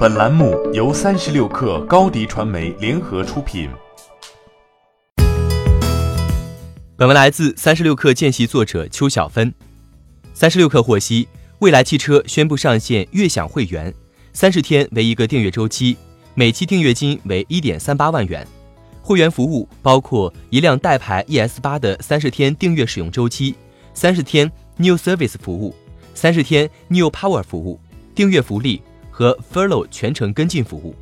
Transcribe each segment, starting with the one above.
本栏目由三十六氪高低传媒联合出品。本文来自三十六氪见习作者邱小芬。三十六氪获悉，蔚来汽车宣布上线悦享会员，三十天为一个订阅周期，每期订阅金为一点三八万元。会员服务包括一辆代牌 ES 八的三十天订阅使用周期，三十天 New Service 服务，三十天 New Power 服务，订阅福利。和 Follow 全程跟进服务，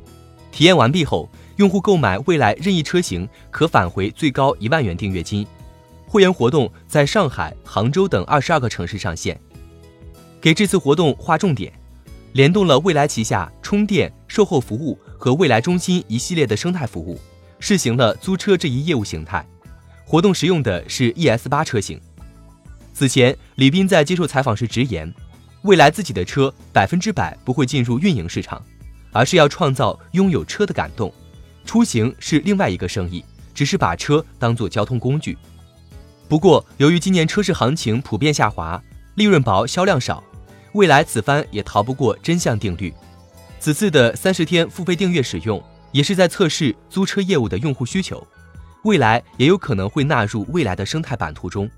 体验完毕后，用户购买未来任意车型可返回最高一万元订阅金。会员活动在上海、杭州等二十二个城市上线。给这次活动划重点，联动了未来旗下充电、售后服务和未来中心一系列的生态服务，试行了租车这一业务形态。活动使用的是 ES 八车型。此前，李斌在接受采访时直言。未来自己的车百分之百不会进入运营市场，而是要创造拥有车的感动。出行是另外一个生意，只是把车当做交通工具。不过，由于今年车市行情普遍下滑，利润薄，销量少，未来此番也逃不过真相定律。此次的三十天付费订阅使用，也是在测试租车业务的用户需求。未来也有可能会纳入未来的生态版图中。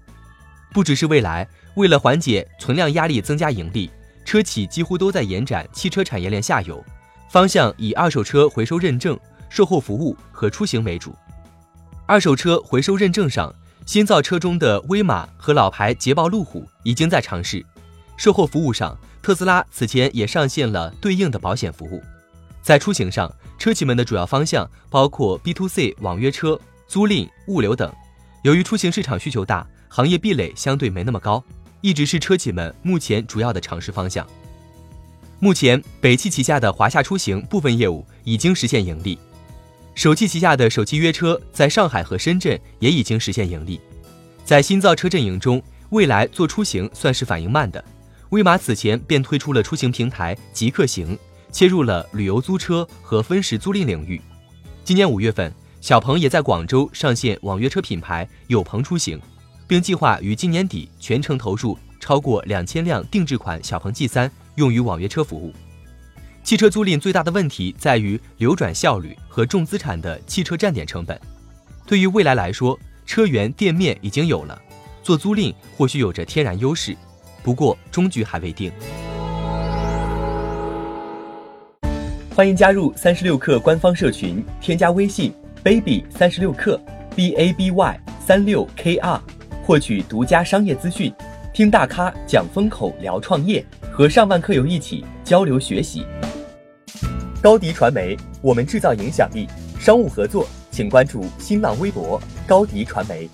不只是未来，为了缓解存量压力、增加盈利，车企几乎都在延展汽车产业链下游，方向以二手车回收认证、售后服务和出行为主。二手车回收认证上，新造车中的威马和老牌捷豹、路虎已经在尝试；售后服务上，特斯拉此前也上线了对应的保险服务。在出行上，车企们的主要方向包括 B to C 网约车、租赁、物流等。由于出行市场需求大。行业壁垒相对没那么高，一直是车企们目前主要的尝试方向。目前，北汽旗下的华夏出行部分业务已经实现盈利，首汽旗下的首汽约车在上海和深圳也已经实现盈利。在新造车阵营中，蔚来做出行算是反应慢的，威马此前便推出了出行平台极客行，切入了旅游租车和分时租赁领域。今年五月份，小鹏也在广州上线网约车品牌有朋出行。并计划于今年底全程投入超过两千辆定制款小鹏 G 三用于网约车服务。汽车租赁最大的问题在于流转效率和重资产的汽车站点成本。对于未来来说，车源店面已经有了，做租赁或许有着天然优势，不过终局还未定。欢迎加入三十六氪官方社群，添加微信 baby 三十六氪 b a b y 三六 k r。获取独家商业资讯，听大咖讲风口，聊创业，和上万客友一起交流学习。高迪传媒，我们制造影响力。商务合作，请关注新浪微博高迪传媒。